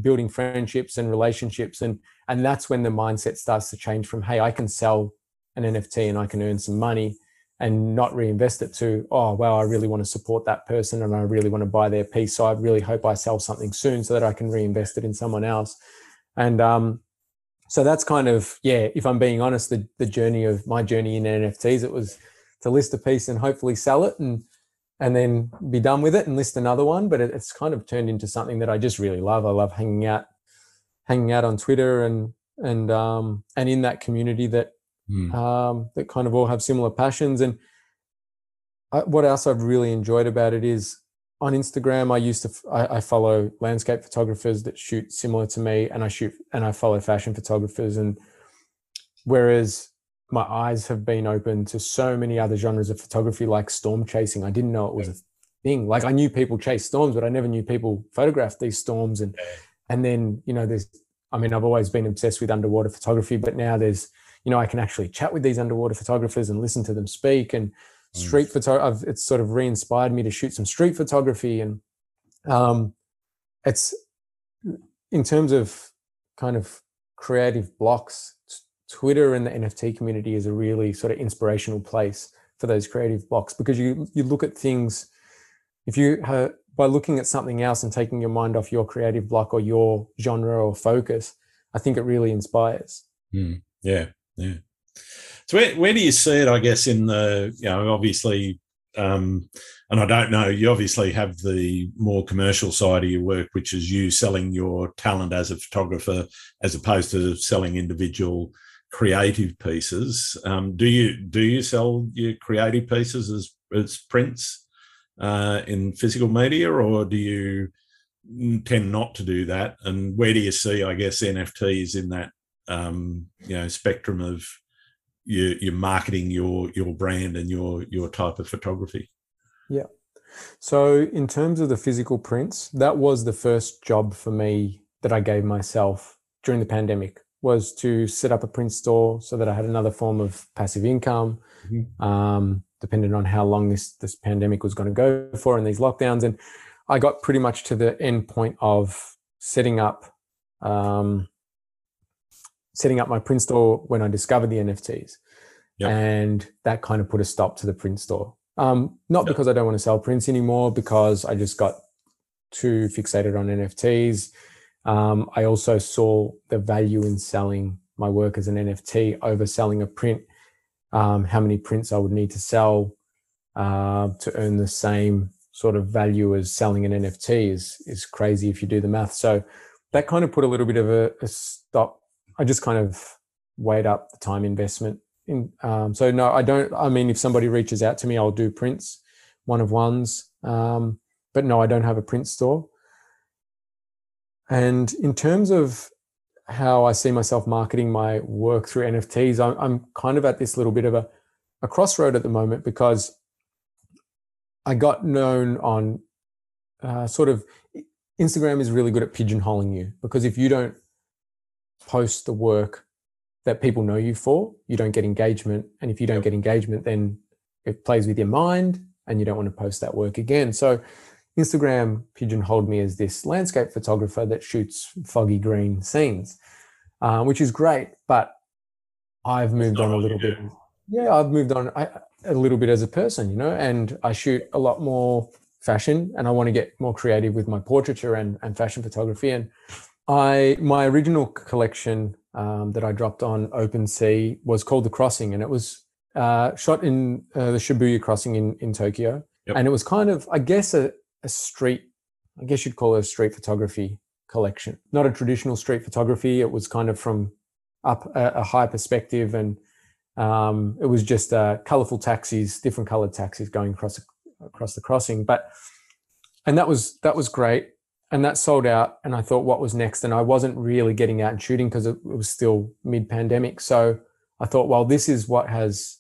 building friendships and relationships, and and that's when the mindset starts to change from hey, I can sell an NFT and I can earn some money, and not reinvest it to oh well, I really want to support that person and I really want to buy their piece, so I really hope I sell something soon so that I can reinvest it in someone else, and um, so that's kind of yeah if i'm being honest the, the journey of my journey in nfts it was to list a piece and hopefully sell it and and then be done with it and list another one. But it, it's kind of turned into something that i just really love. I love hanging out hanging out on twitter and and um and in that community that mm. um that kind of all have similar passions and I, what else i've really enjoyed about it is on Instagram, I used to I, I, follow landscape photographers that shoot similar to me, and I shoot and I follow fashion photographers. And whereas my eyes have been open to so many other genres of photography, like storm chasing, I didn't know it was a thing. Like I knew people chase storms, but I never knew people photographed these storms. And and then you know, there's I mean, I've always been obsessed with underwater photography, but now there's you know, I can actually chat with these underwater photographers and listen to them speak and street photo—it's sort of re-inspired me to shoot some street photography, and um, it's in terms of kind of creative blocks. Twitter and the NFT community is a really sort of inspirational place for those creative blocks because you you look at things if you have, by looking at something else and taking your mind off your creative block or your genre or focus, I think it really inspires. Mm, yeah, yeah. So where, where do you see it? I guess in the you know obviously, um, and I don't know. You obviously have the more commercial side of your work, which is you selling your talent as a photographer, as opposed to selling individual creative pieces. Um, do you do you sell your creative pieces as as prints uh, in physical media, or do you tend not to do that? And where do you see, I guess, NFTs in that um, you know spectrum of you're marketing your your brand and your your type of photography. Yeah. So in terms of the physical prints, that was the first job for me that I gave myself during the pandemic was to set up a print store so that I had another form of passive income, mm-hmm. um, depending on how long this this pandemic was going to go for and these lockdowns. And I got pretty much to the end point of setting up um, setting up my print store when I discovered the NFTs. Yep. And that kind of put a stop to the print store. Um, not yep. because I don't want to sell prints anymore, because I just got too fixated on NFTs. Um, I also saw the value in selling my work as an NFT over selling a print. Um, how many prints I would need to sell uh, to earn the same sort of value as selling an NFT is is crazy if you do the math. So that kind of put a little bit of a, a stop I just kind of weighed up the time investment. In, um, so no, I don't. I mean, if somebody reaches out to me, I'll do prints, one of ones. Um, but no, I don't have a print store. And in terms of how I see myself marketing my work through NFTs, I'm, I'm kind of at this little bit of a, a crossroad at the moment because I got known on uh, sort of Instagram is really good at pigeonholing you because if you don't post the work that people know you for, you don't get engagement. And if you don't get engagement, then it plays with your mind and you don't want to post that work again. So Instagram pigeonholed me as this landscape photographer that shoots foggy green scenes, uh, which is great. But I've moved on a little bit. Yeah, I've moved on a little bit as a person, you know, and I shoot a lot more fashion and I want to get more creative with my portraiture and, and fashion photography. And I, my original collection um, that I dropped on OpenSea was called The Crossing and it was uh, shot in uh, the Shibuya Crossing in, in Tokyo. Yep. And it was kind of, I guess, a, a street, I guess you'd call it a street photography collection. Not a traditional street photography. It was kind of from up a, a high perspective and um, it was just uh, colorful taxis, different colored taxis going across across the crossing. But and that was that was great, and that sold out. And I thought, what was next? And I wasn't really getting out and shooting because it, was still mid pandemic. So I thought, well, this is what has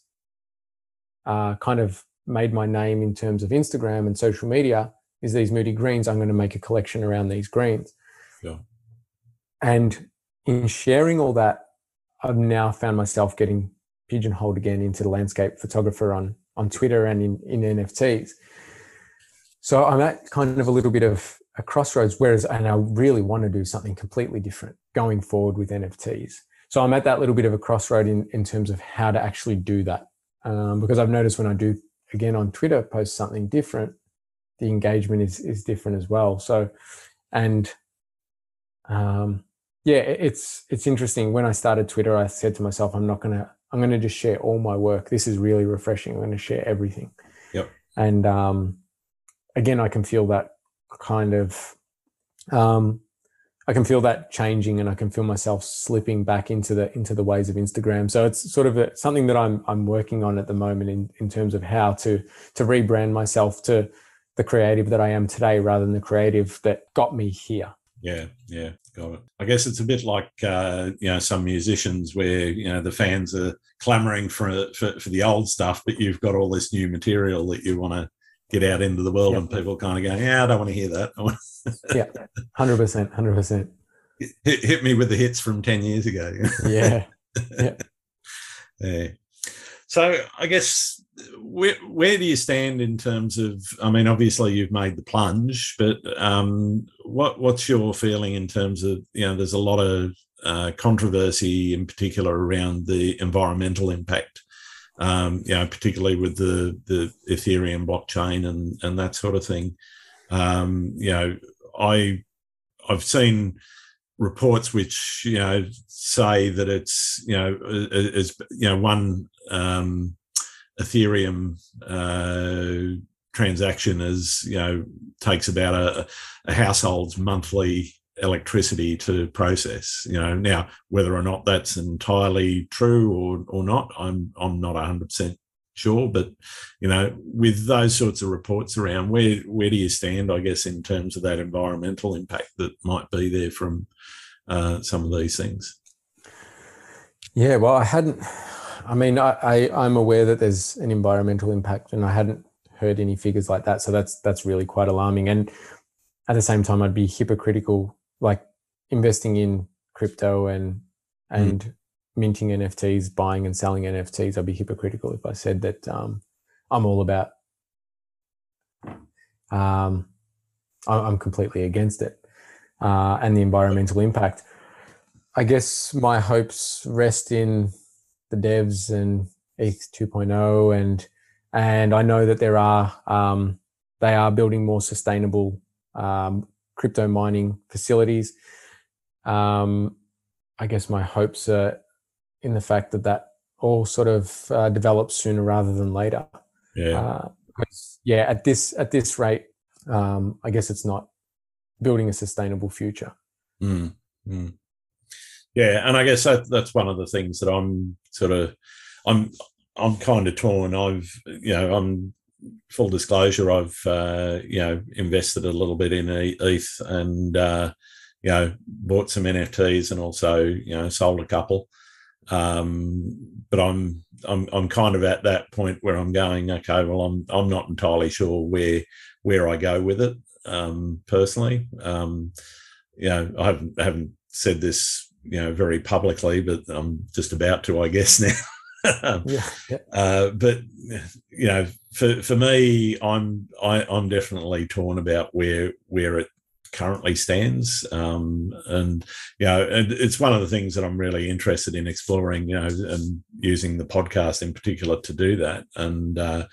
uh, kind of made my name in terms of Instagram and social media is these moody greens. I'm going to make a collection around these greens. Yeah. And in sharing all that, I've now found myself getting pigeonholed again into the landscape photographer on on Twitter and in, in NFTs. So I'm at kind of a little bit of a crossroads, whereas and I really want to do something completely different going forward with NFTs. So I'm at that little bit of a crossroad in, in terms of how to actually do that. Um, because I've noticed when I do again on Twitter post something different, the engagement is is different as well. So and um yeah, it's it's interesting. When I started Twitter, I said to myself, I'm not gonna I'm going to just share all my work. This is really refreshing. I'm going to share everything. Yep. And um, again, I can feel that kind of, um, I can feel that changing, and I can feel myself slipping back into the into the ways of Instagram. So it's sort of a, something that I'm I'm working on at the moment in in terms of how to to rebrand myself to the creative that I am today, rather than the creative that got me here. Yeah, yeah, got it. I guess it's a bit like uh, you know some musicians where you know the fans are clamoring for, for, for the old stuff, but you've got all this new material that you want to get out into the world, and people kind of go, "Yeah, I don't want to hear that." yeah, hundred percent, hundred percent. Hit me with the hits from ten years ago. yeah, yeah. yeah. So I guess where where do you stand in terms of? I mean, obviously you've made the plunge, but um, what what's your feeling in terms of you know? There's a lot of uh, controversy, in particular, around the environmental impact. Um, you know, particularly with the the Ethereum blockchain and and that sort of thing. Um, you know, I I've seen reports which you know say that it's you know is you know one um, Ethereum uh, transaction is you know takes about a, a, household's monthly electricity to process. You know now whether or not that's entirely true or or not, I'm I'm not hundred percent sure. But you know with those sorts of reports around, where where do you stand? I guess in terms of that environmental impact that might be there from uh, some of these things. Yeah, well, I hadn't I mean, I, I I'm aware that there's an environmental impact, and I hadn't heard any figures like that. So that's that's really quite alarming. And at the same time, I'd be hypocritical, like investing in crypto and and mm. minting NFTs, buying and selling NFTs. I'd be hypocritical if I said that um, I'm all about. Um, I'm completely against it, uh, and the environmental impact. I guess my hopes rest in the devs and ETH 2.0 and and I know that there are um, they are building more sustainable um, crypto mining facilities. Um, I guess my hopes are in the fact that that all sort of uh, develops sooner rather than later. Yeah. Uh, yeah. At this at this rate, um, I guess it's not building a sustainable future. Mm, mm. Yeah, and I guess that that's one of the things that I'm sort of I'm I'm kind of torn. I've you know I'm full disclosure. I've uh, you know invested a little bit in ETH, and uh, you know, bought some NFTs and also, you know, sold a couple. Um, but I'm I'm I'm kind of at that point where I'm going, okay, well, I'm I'm not entirely sure where where I go with it um, personally. Um, you know, I haven't haven't said this, you know, very publicly, but I'm just about to, I guess now. Yeah, yeah. Uh, but you know, for for me, I'm I, am i am definitely torn about where where it currently stands. Um, and you know, and it's one of the things that I'm really interested in exploring. You know, and using the podcast in particular to do that. And uh,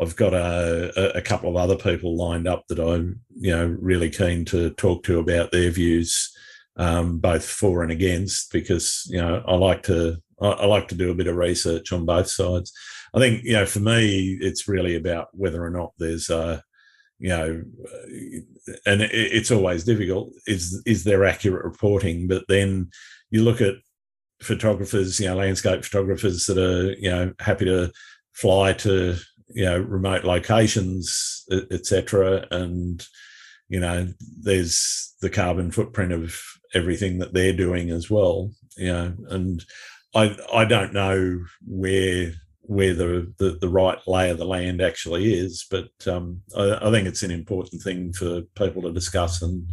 I've got a, a couple of other people lined up that I'm you know really keen to talk to about their views. Um, both for and against, because you know I like to I, like to do a bit of research on both sides. I think you know for me it's really about whether or not there's a you know, uh, and it's always difficult. Is is there accurate reporting? But then you look at photographers, you know, landscape photographers that are you know happy to fly to you know remote locations, etc. And you know, there's the carbon footprint of everything that they're doing as well. You know, and I I don't know where where the, the, the right lay of the land actually is. But um, I, I, think it's an important thing for people to discuss and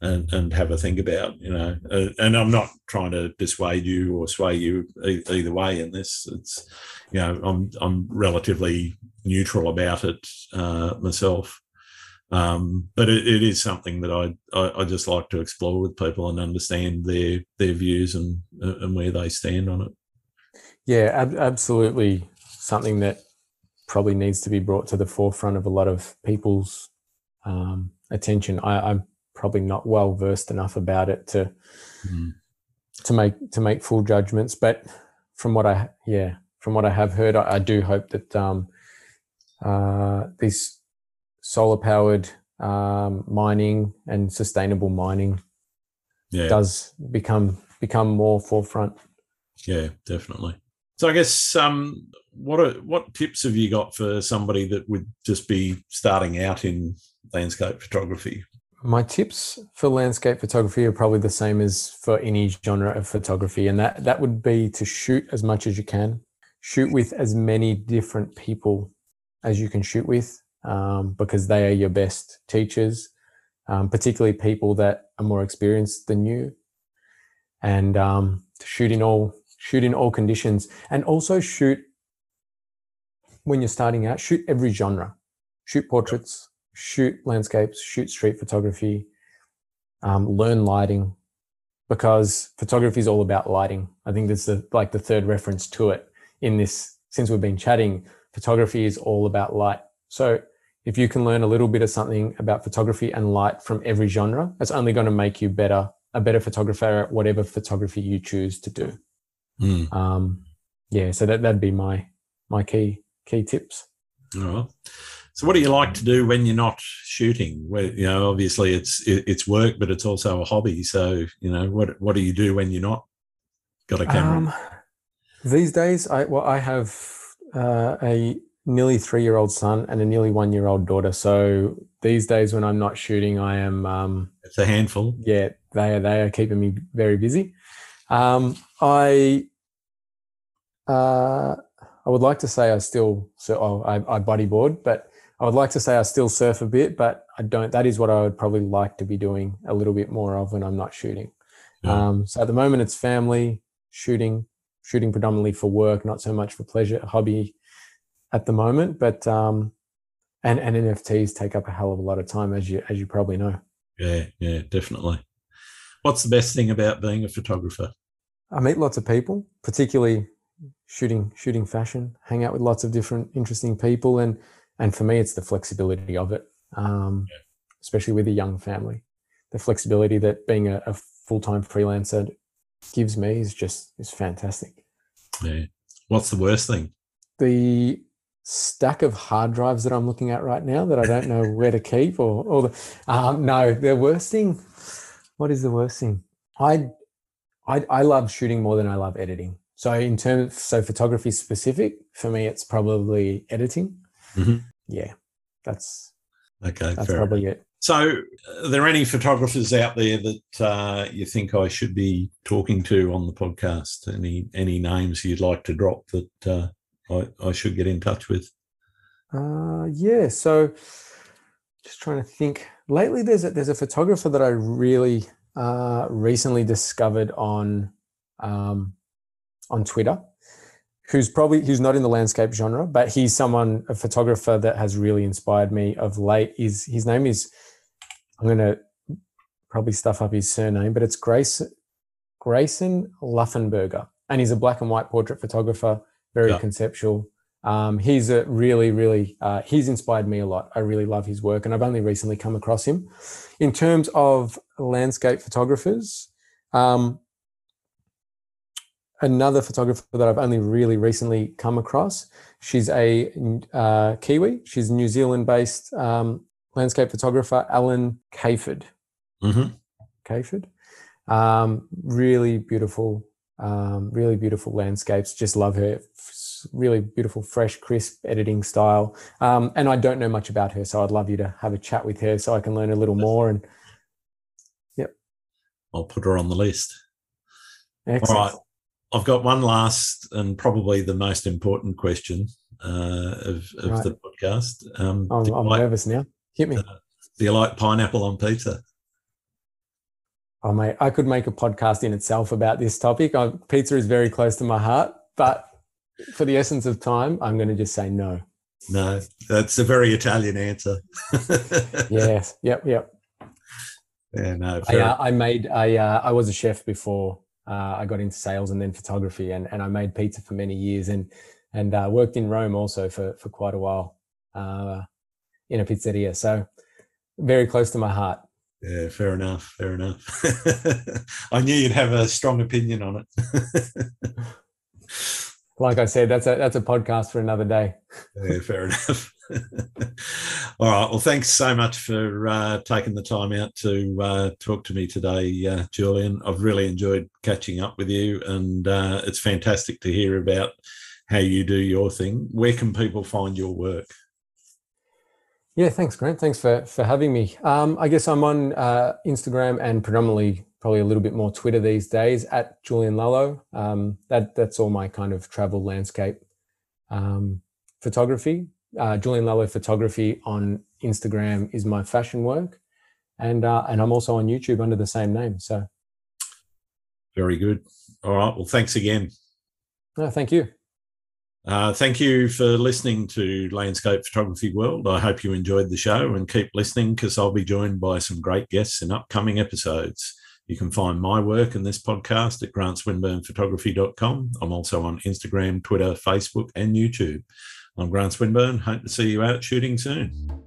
and, and have a think about. You know, uh, and I'm not trying to dissuade you or sway you e- either way in this. It's you know I'm I'm relatively neutral about it uh, myself. Um, but it, it is something that I, I, I just like to explore with people and understand their their views and and where they stand on it. Yeah, ab- absolutely something that probably needs to be brought to the forefront of a lot of people's um, attention. I, am probably not well versed enough about it to mm. to make to make full judgments. But from what I yeah from what I have heard, I, I do hope that um, uh, this solar powered um, mining and sustainable mining yeah. does become become more forefront. Yeah, definitely. So I guess um, what are, what tips have you got for somebody that would just be starting out in landscape photography? My tips for landscape photography are probably the same as for any genre of photography, and that that would be to shoot as much as you can, shoot with as many different people as you can shoot with, um, because they are your best teachers, um, particularly people that are more experienced than you, and um, to shoot in all shoot in all conditions, and also shoot when you're starting out. Shoot every genre. Shoot portraits. Shoot landscapes. Shoot street photography. Um, learn lighting, because photography is all about lighting. I think that's the like the third reference to it in this. Since we've been chatting, photography is all about light. So if you can learn a little bit of something about photography and light from every genre, that's only going to make you better, a better photographer at whatever photography you choose to do. Mm. Um, yeah, so that that'd be my my key key tips. All right. So, what do you like to do when you're not shooting? Where you know, obviously, it's it's work, but it's also a hobby. So, you know, what what do you do when you're not got a camera? Um, these days, I well, I have uh, a nearly three year old son and a nearly one year old daughter. So these days, when I'm not shooting, I am. Um, it's a handful. Yeah, they are they are keeping me very busy. Um, I uh, I would like to say I still so oh, I, I bodyboard, but I would like to say I still surf a bit, but I don't. That is what I would probably like to be doing a little bit more of when I'm not shooting. Yeah. Um, so at the moment, it's family shooting, shooting predominantly for work, not so much for pleasure, hobby at the moment. But um, and and NFTs take up a hell of a lot of time, as you as you probably know. Yeah, yeah, definitely. What's the best thing about being a photographer? I meet lots of people, particularly shooting shooting fashion, hang out with lots of different interesting people, and and for me, it's the flexibility of it, um, yeah. especially with a young family. The flexibility that being a, a full time freelancer gives me is just is fantastic. Yeah. What's the worst thing? The stack of hard drives that I'm looking at right now that I don't know where to keep, or or the um, no, the worst thing. What is the worst thing? I I I love shooting more than I love editing. So in terms, so photography specific for me, it's probably editing. Mm-hmm. Yeah, that's okay. That's probably it. So, are there any photographers out there that uh, you think I should be talking to on the podcast? Any any names you'd like to drop that uh, I, I should get in touch with? Uh, yeah. So, just trying to think. Lately, there's a, there's a photographer that I really uh, recently discovered on um, on Twitter, who's probably who's not in the landscape genre, but he's someone a photographer that has really inspired me of late. Is his name is I'm going to probably stuff up his surname, but it's Grace Grayson Luffenberger, and he's a black and white portrait photographer, very yeah. conceptual. Um, he's a really, really, uh, he's inspired me a lot. I really love his work, and I've only recently come across him. In terms of landscape photographers, um, another photographer that I've only really recently come across. She's a uh, Kiwi. She's New Zealand-based um, landscape photographer, Alan Kayford. Mm-hmm. Cayford. Um, really beautiful, um, really beautiful landscapes. Just love her really beautiful, fresh, crisp editing style. Um, and I don't know much about her, so I'd love you to have a chat with her so I can learn a little more. And yep, I'll put her on the list. Excellent. All right, I've got one last and probably the most important question uh, of, of right. the podcast. Um, I'm, I'm like, nervous now. Hit me. Uh, do you like pineapple on pizza? Oh, mate, I could make a podcast in itself about this topic. I, pizza is very close to my heart, but for the essence of time, I'm going to just say no. No, that's a very Italian answer. yes. Yep. Yep. Yeah. No. I, uh, I, made. I uh, I was a chef before uh, I got into sales and then photography, and, and I made pizza for many years, and and uh, worked in Rome also for for quite a while uh, in a pizzeria. So very close to my heart. Yeah, fair enough. Fair enough. I knew you'd have a strong opinion on it like I said, that's a that's a podcast for another day. yeah, fair enough. All right. Well, thanks so much for uh, taking the time out to uh, talk to me today, uh, Julian. I've really enjoyed catching up with you, and uh, it's fantastic to hear about how you do your thing. Where can people find your work? Yeah, thanks, Grant. Thanks for for having me. Um, I guess I'm on uh, Instagram and predominantly probably a little bit more Twitter these days at Julian Lallo. Um, that that's all my kind of travel landscape um, photography. Uh, Julian Lallo photography on Instagram is my fashion work, and uh, and I'm also on YouTube under the same name. So very good. All right. Well, thanks again. No, thank you. Uh, thank you for listening to Landscape Photography World. I hope you enjoyed the show and keep listening because I'll be joined by some great guests in upcoming episodes. You can find my work and this podcast at grantswinburnphotography.com. I'm also on Instagram, Twitter, Facebook, and YouTube. I'm Grant Swinburne. Hope to see you out shooting soon.